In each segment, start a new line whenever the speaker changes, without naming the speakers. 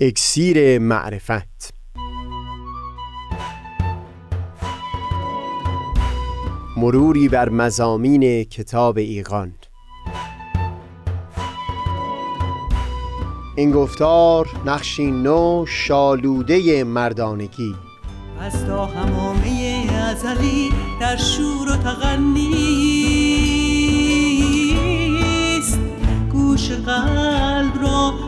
اکسیر معرفت. مروری بر مزامین کتاب ایقان این گفتار نقشی نو شالوده مردانگی.
از تا همامه ازلی در شور و تغنیست گوش قلب را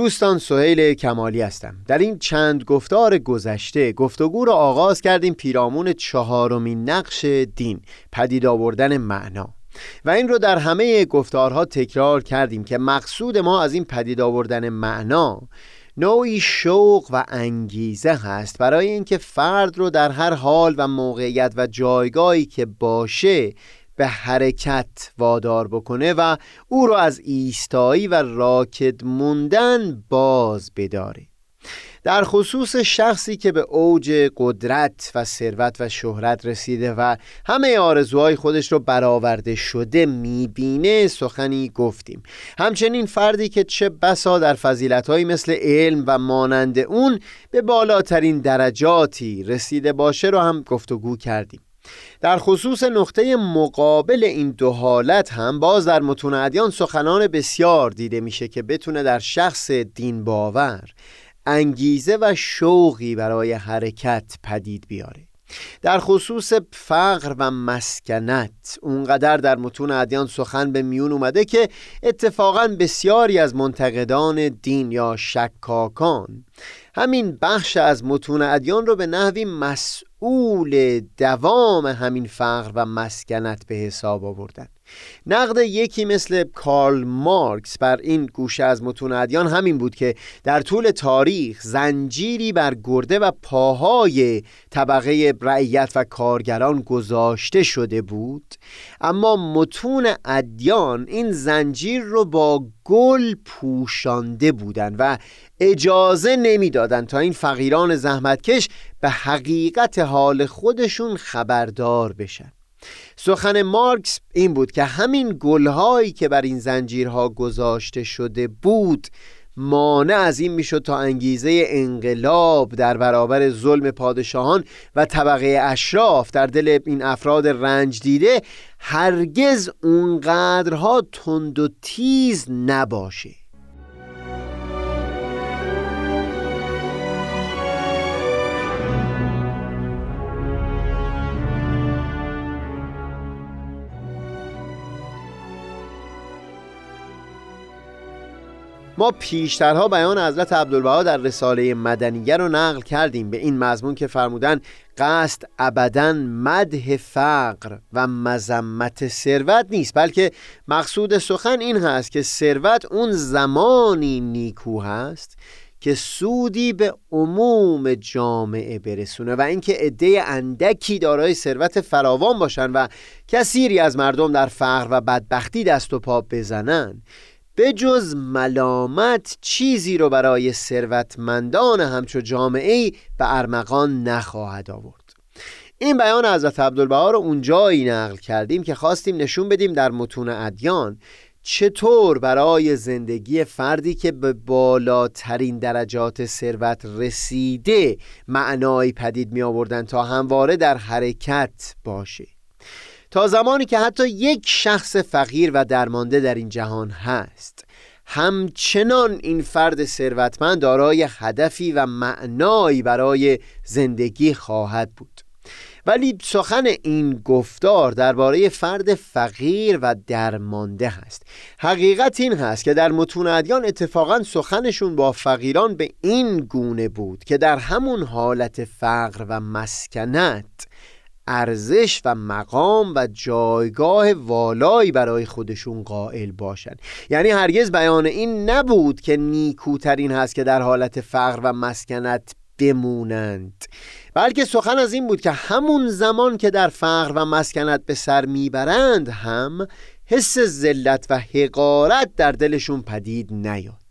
دوستان سهیل کمالی هستم. در این چند گفتار گذشته گفتگو را آغاز کردیم پیرامون چهارمین نقش دین پدید آوردن معنا. و این رو در همه گفتارها تکرار کردیم که مقصود ما از این پدید آوردن معنا نوعی شوق و انگیزه هست برای اینکه فرد رو در هر حال و موقعیت و جایگاهی که باشه به حرکت وادار بکنه و او رو از ایستایی و راکد موندن باز بداره. در خصوص شخصی که به اوج قدرت و ثروت و شهرت رسیده و همه آرزوهای خودش رو برآورده شده می‌بینه سخنی گفتیم. همچنین فردی که چه بسا در فضیلتهایی مثل علم و مانند اون به بالاترین درجاتی رسیده باشه رو هم گفتگو کردیم. در خصوص نقطه مقابل این دو حالت هم باز در متون ادیان سخنان بسیار دیده میشه که بتونه در شخص دین باور انگیزه و شوقی برای حرکت پدید بیاره. در خصوص فقر و مسکنت اونقدر در متون ادیان سخن به میون اومده که اتفاقا بسیاری از منتقدان دین یا شکاکان. همین بخش از متون ادیان رو به نحوی مسئول دوام همین فقر و مسکنت به حساب آوردن. نقد یکی مثل کارل مارکس بر این گوشه از متون ادیان همین بود که در طول تاریخ زنجیری بر گرده و پاهای طبقه رعیت و کارگران گذاشته شده بود. اما متون ادیان این زنجیر رو با گل پوشانده بودند و اجازه نمی‌دادند تا این فقیران زحمتکش به حقیقت حال خودشون خبردار بشن. سخن مارکس این بود که همین گلهایی که بر این زنجیرها گذاشته شده بود مانع از این می‌شد تا انگیزه انقلاب در برابر ظلم پادشاهان و طبقه اشراف در دل این افراد رنج دیده هرگز اونقدرها تند و تیز نباشه. ما پیشترها بیان حضرت عبدالبها در رساله مدنیه رو نقل کردیم به این مضمون که فرمودن قصد ابدا مده فقر و مذمت ثروت نیست بلکه مقصود سخن این هست که ثروت اون زمانی نیکو هست که سودی به عموم جامعه برسونه و اینکه عده اندکی دارای ثروت فراوان باشن و کثیری از مردم در فقر و بدبختی دست و پا بزنن. به جز ملامت چیزی رو برای ثروتمندان همچو جامعه به ارمغان نخواهد آورد. این بیان حضرت عبدالبها رو اونجایی نقل کردیم که خواستیم نشون بدیم در متون ادیان چطور برای زندگی فردی که به بالاترین درجات ثروت رسیده معنایی پدید می آوردن تا همواره در حرکت باشه. تا زمانی که حتی یک شخص فقیر و درمانده در این جهان هست. همچنان این فرد ثروتمند دارای هدفی و معنایی برای زندگی خواهد بود. ولی سخن این گفتار درباره فرد فقیر و درمانده هست. حقیقت این هست که در متون ادیان اتفاقا سخنشون با فقیران به این گونه بود که در همون حالت فقر و مسکنت ارزش و مقام و جایگاه والایی برای خودشون قائل باشن. یعنی هرگز بیان این نبود که نیکوترین هست که در حالت فقر و مسکنت بمونند. بلکه سخن از این بود که همون زمان که در فقر و مسکنت به سر می‌برند هم حس ذلت و حقارت در دلشون پدید نیاد.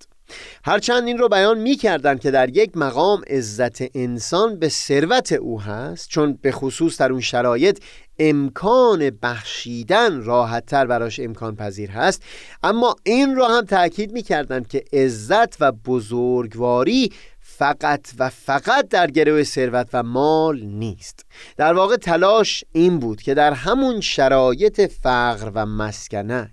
هرچند این رو بیان می کردن که در یک مقام عزت انسان به ثروت او هست چون به خصوص در اون شرایط امکان بخشیدن راحتتر براش امکان پذیر هست. اما این رو هم تاکید می کردن که عزت و بزرگواری فقط و فقط در گروه ثروت و مال نیست. در واقع تلاش این بود که در همون شرایط فقر و مسکنت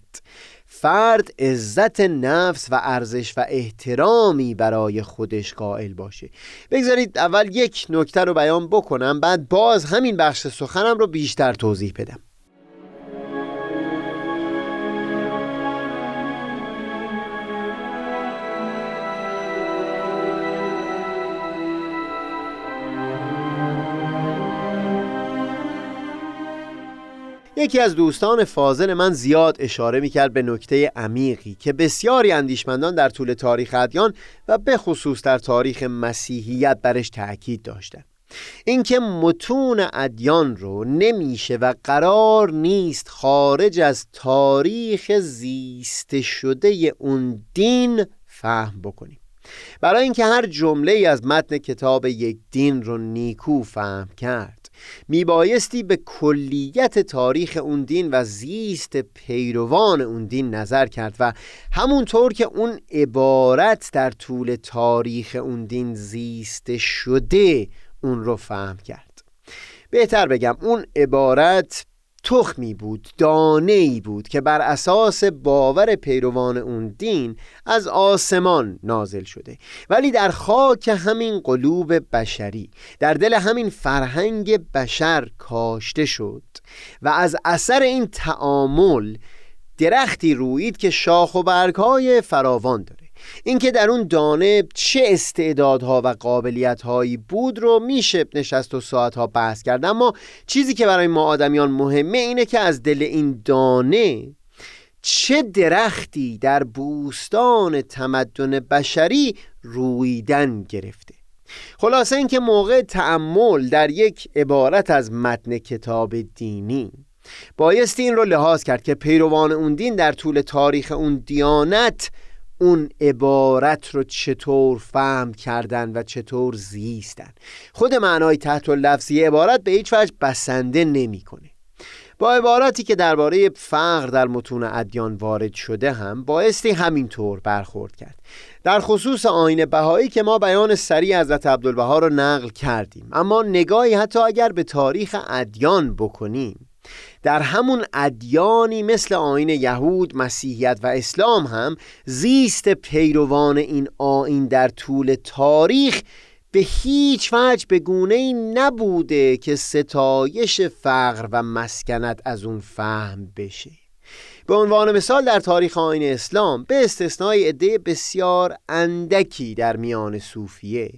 فرد عزت نفس و ارزش و احترامی برای خودش قائل باشه. بگذارید اول یک نکته رو بیان بکنم بعد باز همین بخش سخنم رو بیشتر توضیح بدم. یکی از دوستان فاضل من زیاد اشاره می‌کرد به نکته عمیقی که بسیاری اندیشمندان در طول تاریخ ادیان و به خصوص در تاریخ مسیحیت برش تاکید داشتند. اینکه متون ادیان رو نمیشه و قرار نیست خارج از تاریخ زیسته شده اون دین فهم بکنیم. برای اینکه هر جمله از متن کتاب یک دین رو نیکو فهم کرد میبایستی به کلیت تاریخ اون دین و زیست پیروان اون دین نظر کرد و همونطور که اون عبارت در طول تاریخ اون دین زیست شده اون رو فهم کرد. بهتر بگم اون عبارت تخمی بود دانه ای بود که بر اساس باور پیروان اون دین از آسمان نازل شده. ولی در خاک همین قلوب بشری در دل همین فرهنگ بشر کاشته شد و از اثر این تعامل درختی روید که شاخ و برگهای فراوان داره. اینکه در اون دانه چه استعدادها و قابلیتهایی بود رو میشه نشست و ساعتها بحث کرد. اما چیزی که برای ما آدمیان مهمه اینه که از دل این دانه چه درختی در بوستان تمدن بشری رویدن گرفته. خلاصه اینکه موقع تعمل در یک عبارت از متن کتاب دینی بایستی این رو لحاظ کرد که پیروان اون دین در طول تاریخ اون دیانت اون عبارت رو چطور فهم کردن و چطور زیستن. خود معنای تحت لفظی عبارت به هیچ وجه بسنده نمی‌کنه. با عباراتی که درباره فقر در متون ادیان وارد شده هم بایستی همینطور برخورد کرد. در خصوص آین بهایی که ما بیان سریع حضرت عبدالبها رو نقل کردیم. اما نگاهی حتی اگر به تاریخ ادیان بکنیم در همون ادیانی مثل آین یهود، مسیحیت و اسلام هم زیست پیروان این آین در طول تاریخ به هیچ وجه به گونه ای نبوده که ستایش فقر و مسکنت از اون فهم بشه. به عنوان مثال در تاریخ آین اسلام به استثنای عده بسیار اندکی در میان صوفیه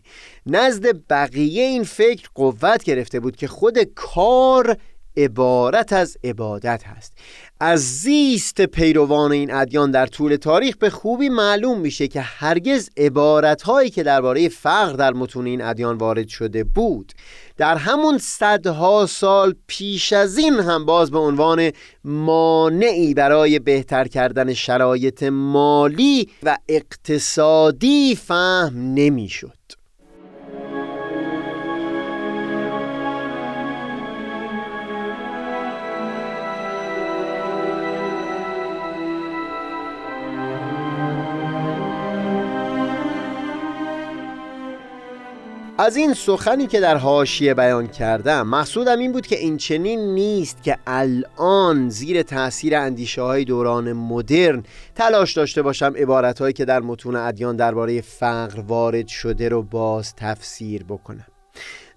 نزد بقیه این فکر قوت گرفته بود که خود کار عبارت از عبادت هست. از زیست پیروان این ادیان در طول تاریخ به خوبی معلوم میشه که هرگز عبارت هایی که درباره فقر در متون این ادیان وارد شده بود در همون صدها سال پیش از این هم باز به عنوان مانعی برای بهتر کردن شرایط مالی و اقتصادی فهم نمی‌شد. از این سخنی که در حاشیه بیان کردم مقصودم این بود که این چنین نیست که الان زیر تاثیر اندیشه های دوران مدرن تلاش داشته باشم عبارت که در متون ادیان درباره فقر وارد شده رو باز تفسیر بکنم.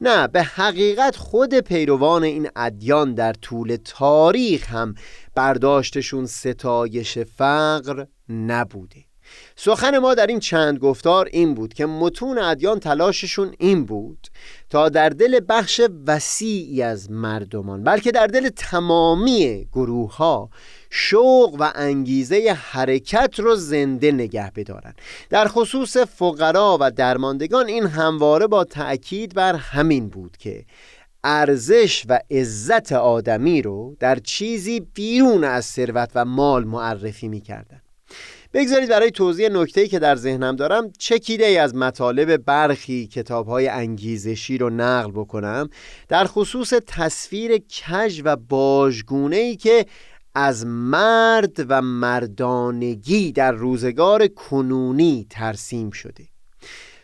نه به حقیقت خود پیروان این ادیان در طول تاریخ هم برداشتشون ستایش فقر نبوده. سخن ما در این چند گفتار این بود که متون ادیان تلاششون این بود تا در دل بخش وسیعی از مردمان بلکه در دل تمامی گروه ها شوق و انگیزه حرکت رو زنده نگه بدارن. در خصوص فقرا و درماندگان این همواره با تأکید بر همین بود که ارزش و عزت آدمی رو در چیزی بیرون از ثروت و مال معرفی می‌کردن. بگذارید برای توضیح نکته‌ای که در ذهنم دارم چکیده ای از مطالب برخی کتاب های انگیزشی رو نقل بکنم. در خصوص تصویر کج و باژگونه ای که از مرد و مردانگی در روزگار کنونی ترسیم شده.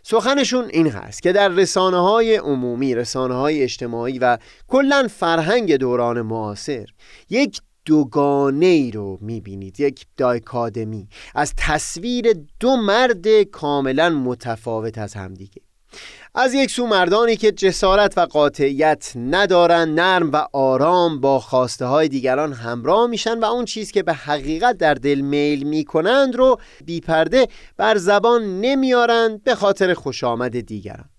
سخنشون این هست که در رسانه های عمومی رسانه های اجتماعی و کلا فرهنگ دوران معاصر یک دوگانه ای رو می‌بینید. یک دایکادمی. از تصویر دو مرد کاملا متفاوت از همدیگه. از یک سو مردانی که جسارت و قاطعیت ندارن نرم و آرام با خواسته های دیگران همراه میشن و اون چیز که به حقیقت در دل میل می‌کنند رو بیپرده بر زبان نمیارند به خاطر خوش آمد دیگران.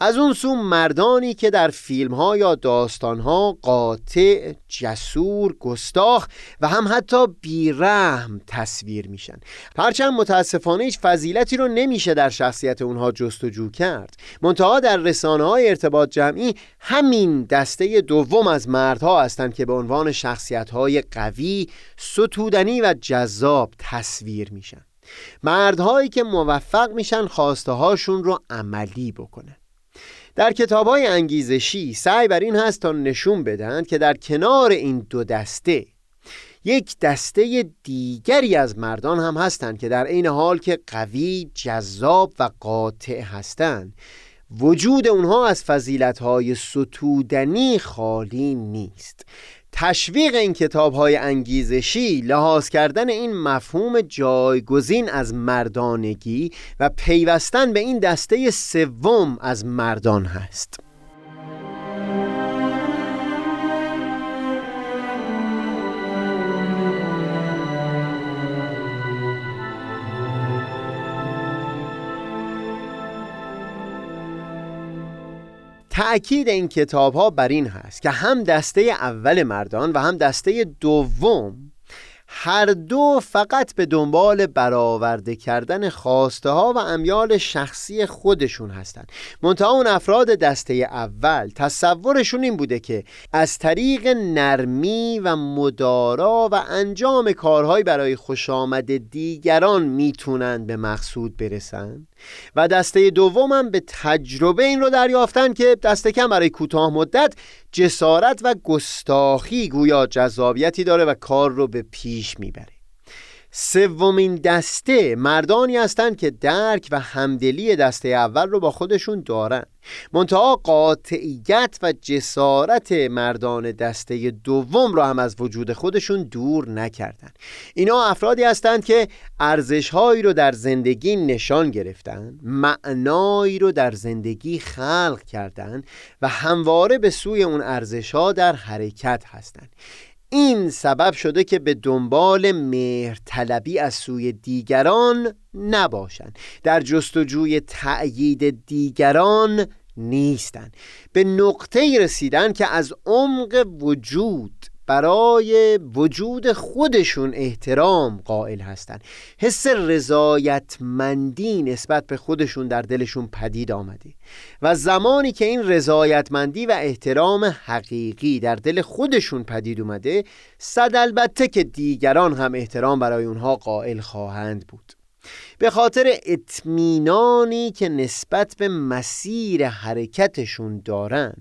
از اون سو مردانی که در فیلم ها یا داستان ها قاطع، جسور، گستاخ و هم حتی بیرحم تصویر میشن. هرچند متاسفانه هیچ فضیلتی رو نمیشه در شخصیت اونها جستجو کرد. منتها در رسانه های ارتباط جمعی همین دسته دوم از مردها هستند که به عنوان شخصیت های قوی، ستودنی و جذاب تصویر میشن. مردهایی که موفق میشن خواسته هاشون رو عملی بکنن. در کتاب های انگیزشی سعی بر این هست تا نشون بدن که در کنار این دو دسته یک دسته دیگری از مردان هم هستند که در این حال که قوی، جذاب و قاطع هستند وجود اونها از فضیلت ستودنی خالی نیست. تشویق این کتاب های انگیزشی لحاظ کردن این مفهوم جایگزین از مردانگی و پیوستن به این دسته سوم از مردان هست. تأکید این کتاب ها بر این هست که هم دسته اول مردان و هم دسته دوم هر دو فقط به دنبال برآورده کردن خواسته ها و امیال شخصی خودشون هستند. منتها اون افراد دسته اول تصورشون این بوده که از طریق نرمی و مدارا و انجام کارهای برای خوش آمد دیگران می‌تونن به مقصود برسن. و دسته دومم به تجربه این رو دریافتن که دسته کم برای کوتاه مدت جسارت و گستاخی گویا جذابیتی داره و کار رو به پیش می‌بره. سومین دسته مردانی هستند که درک و همدلی دسته اول رو با خودشون دارن. منتها قاطعیت و جسارت مردان دسته دوم رو هم از وجود خودشون دور نکردن. اینا افرادی هستند که ارزشهایی رو در زندگی نشان گرفتن معنایی رو در زندگی خلق کردن و همواره به سوی اون ارزشها در حرکت هستند این سبب شده که به دنبال مهرطلبی از سوی دیگران نباشند. در جستجوی تأیید دیگران نیستند. به نقطه رسیدن که از عمق وجود برای وجود خودشون احترام قائل هستند حس رضایتمندی نسبت به خودشون در دلشون پدید آمده و زمانی که این رضایتمندی و احترام حقیقی در دل خودشون پدید اومده صد البته که دیگران هم احترام برای اونها قائل خواهند بود. به خاطر اطمینانی که نسبت به مسیر حرکتشون دارن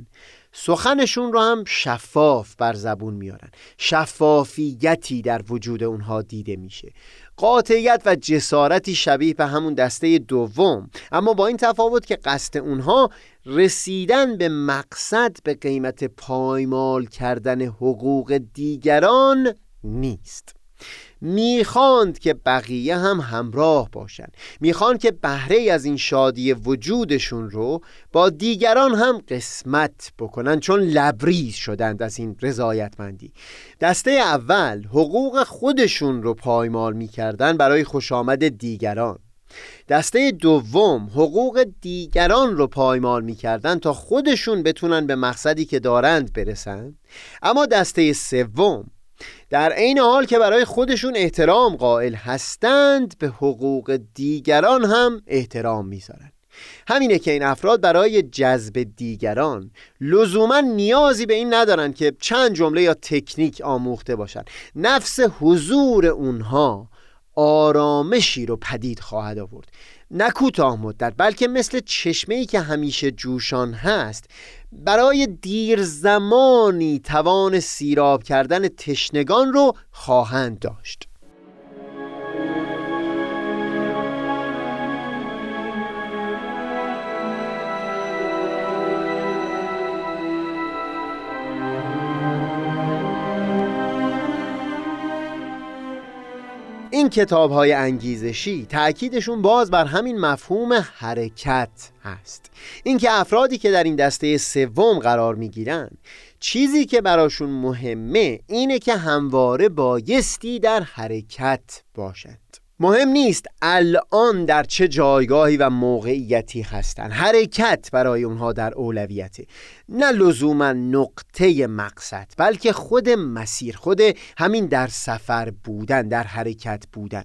سخنشون رو هم شفاف بر زبون میارن. شفافیتی در وجود اونها دیده میشه. قاطعیت و جسارتی شبیه به همون دسته دوم. اما با این تفاوت که قصد اونها رسیدن به مقصد به قیمت پایمال کردن حقوق دیگران نیست. می‌خواند که بقیه هم همراه باشند. می‌خواند که بهره از این شادی وجودشون رو با دیگران هم قسمت بکنن چون لبریز شدند از این رضایتمندی. دسته اول حقوق خودشون رو پایمال می‌کردن برای خوش آمد دیگران. دسته دوم حقوق دیگران رو پایمال می‌کردن تا خودشون بتونن به مقصدی که دارند برسند اما دسته سوم در عین حال که برای خودشون احترام قائل هستند به حقوق دیگران هم احترام می‌ذارند همینه که این افراد برای جذب دیگران لزوما نیازی به این ندارند که چند جمله یا تکنیک آموخته باشند نفس حضور اونها آرامشی رو پدید خواهد آورد. نه کوتاه مدت بلکه مثل چشمه ای که همیشه جوشان هست برای دیر زمانی توان سیراب کردن تشنگان رو خواهند داشت. این کتاب های انگیزشی تأکیدشون باز بر همین مفهوم حرکت هست. اینکه افرادی که در این دسته سوم قرار می‌گیرن چیزی که براشون مهمه اینه که همواره بایستی در حرکت باشند مهم نیست الان در چه جایگاهی و موقعیتی هستند حرکت برای اونها در اولویته. نه لزوما نقطه مقصد بلکه خود مسیر خود همین در سفر بودن در حرکت بودن.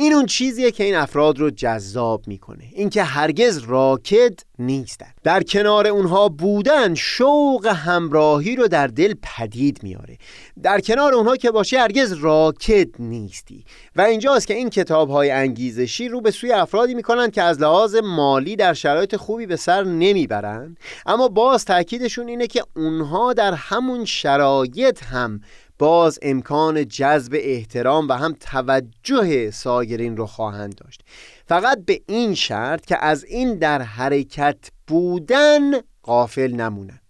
این اون چیزیه که این افراد رو جذاب می‌کنه. اینکه هرگز راکد نیستن. در کنار اونها بودن شوق همراهی رو در دل پدید میاره در کنار اونها که باشی هرگز راکد نیستی. و اینجاست که این کتاب های انگیزشی رو به سوی افرادی می‌کنن که از لحاظ مالی در شرایط خوبی به سر نمی‌برن. اما باز تاکیدشون اینه که اونها در همون شرایط هم باز امکان جذب احترام و هم توجه سایرین رو خواهند داشت. فقط به این شرط که از این در حرکت بودن قافل نمونن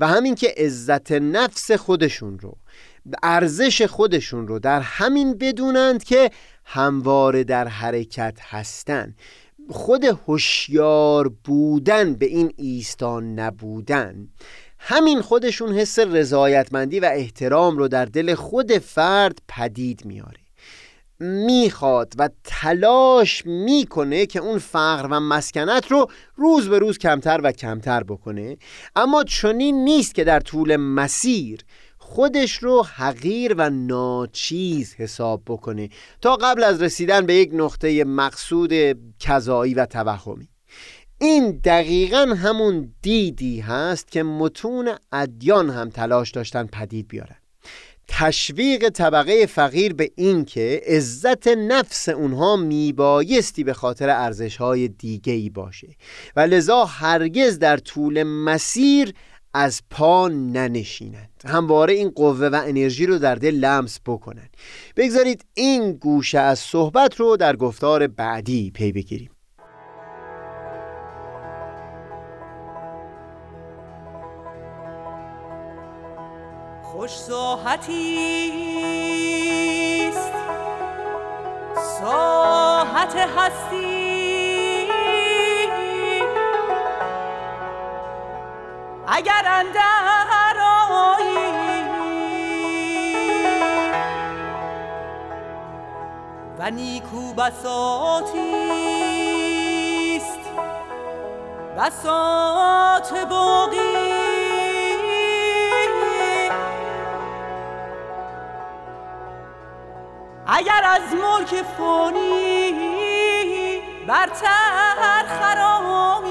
و همین که عزت نفس خودشون رو ارزش خودشون رو در همین بدونند که همواره در حرکت هستن. خود هوشیار بودن به این ایستان نبودن. همین خودشون حس رضایتمندی و احترام رو در دل خود فرد پدید میاره. می‌خواد و تلاش می‌کنه که اون فقر و مسکنت رو روز به روز کمتر و کمتر بکنه. اما چنین نیست که در طول مسیر خودش رو حقیر و ناچیز حساب بکنه تا قبل از رسیدن به یک نقطه مقصود کذایی و توهمی. این دقیقا همون دیدی هست که متون ادیان هم تلاش داشتن پدید بیارن. تشویق طبقه فقیر به این که عزت نفس اونها میبایستی به خاطر ارزشهای دیگه ای باشه و لذا هرگز در طول مسیر از پا ننشینند. همواره این قوه و انرژی رو در دل لمس بکنند بگذارید این گوشه از صحبت رو در گفتار بعدی پی بگیریم.
خوش ساحتی است. ساحت هستی. اگر اندر و نیکو بساتی است. بساط باقی. اگر از ملک فانی برتر خرامی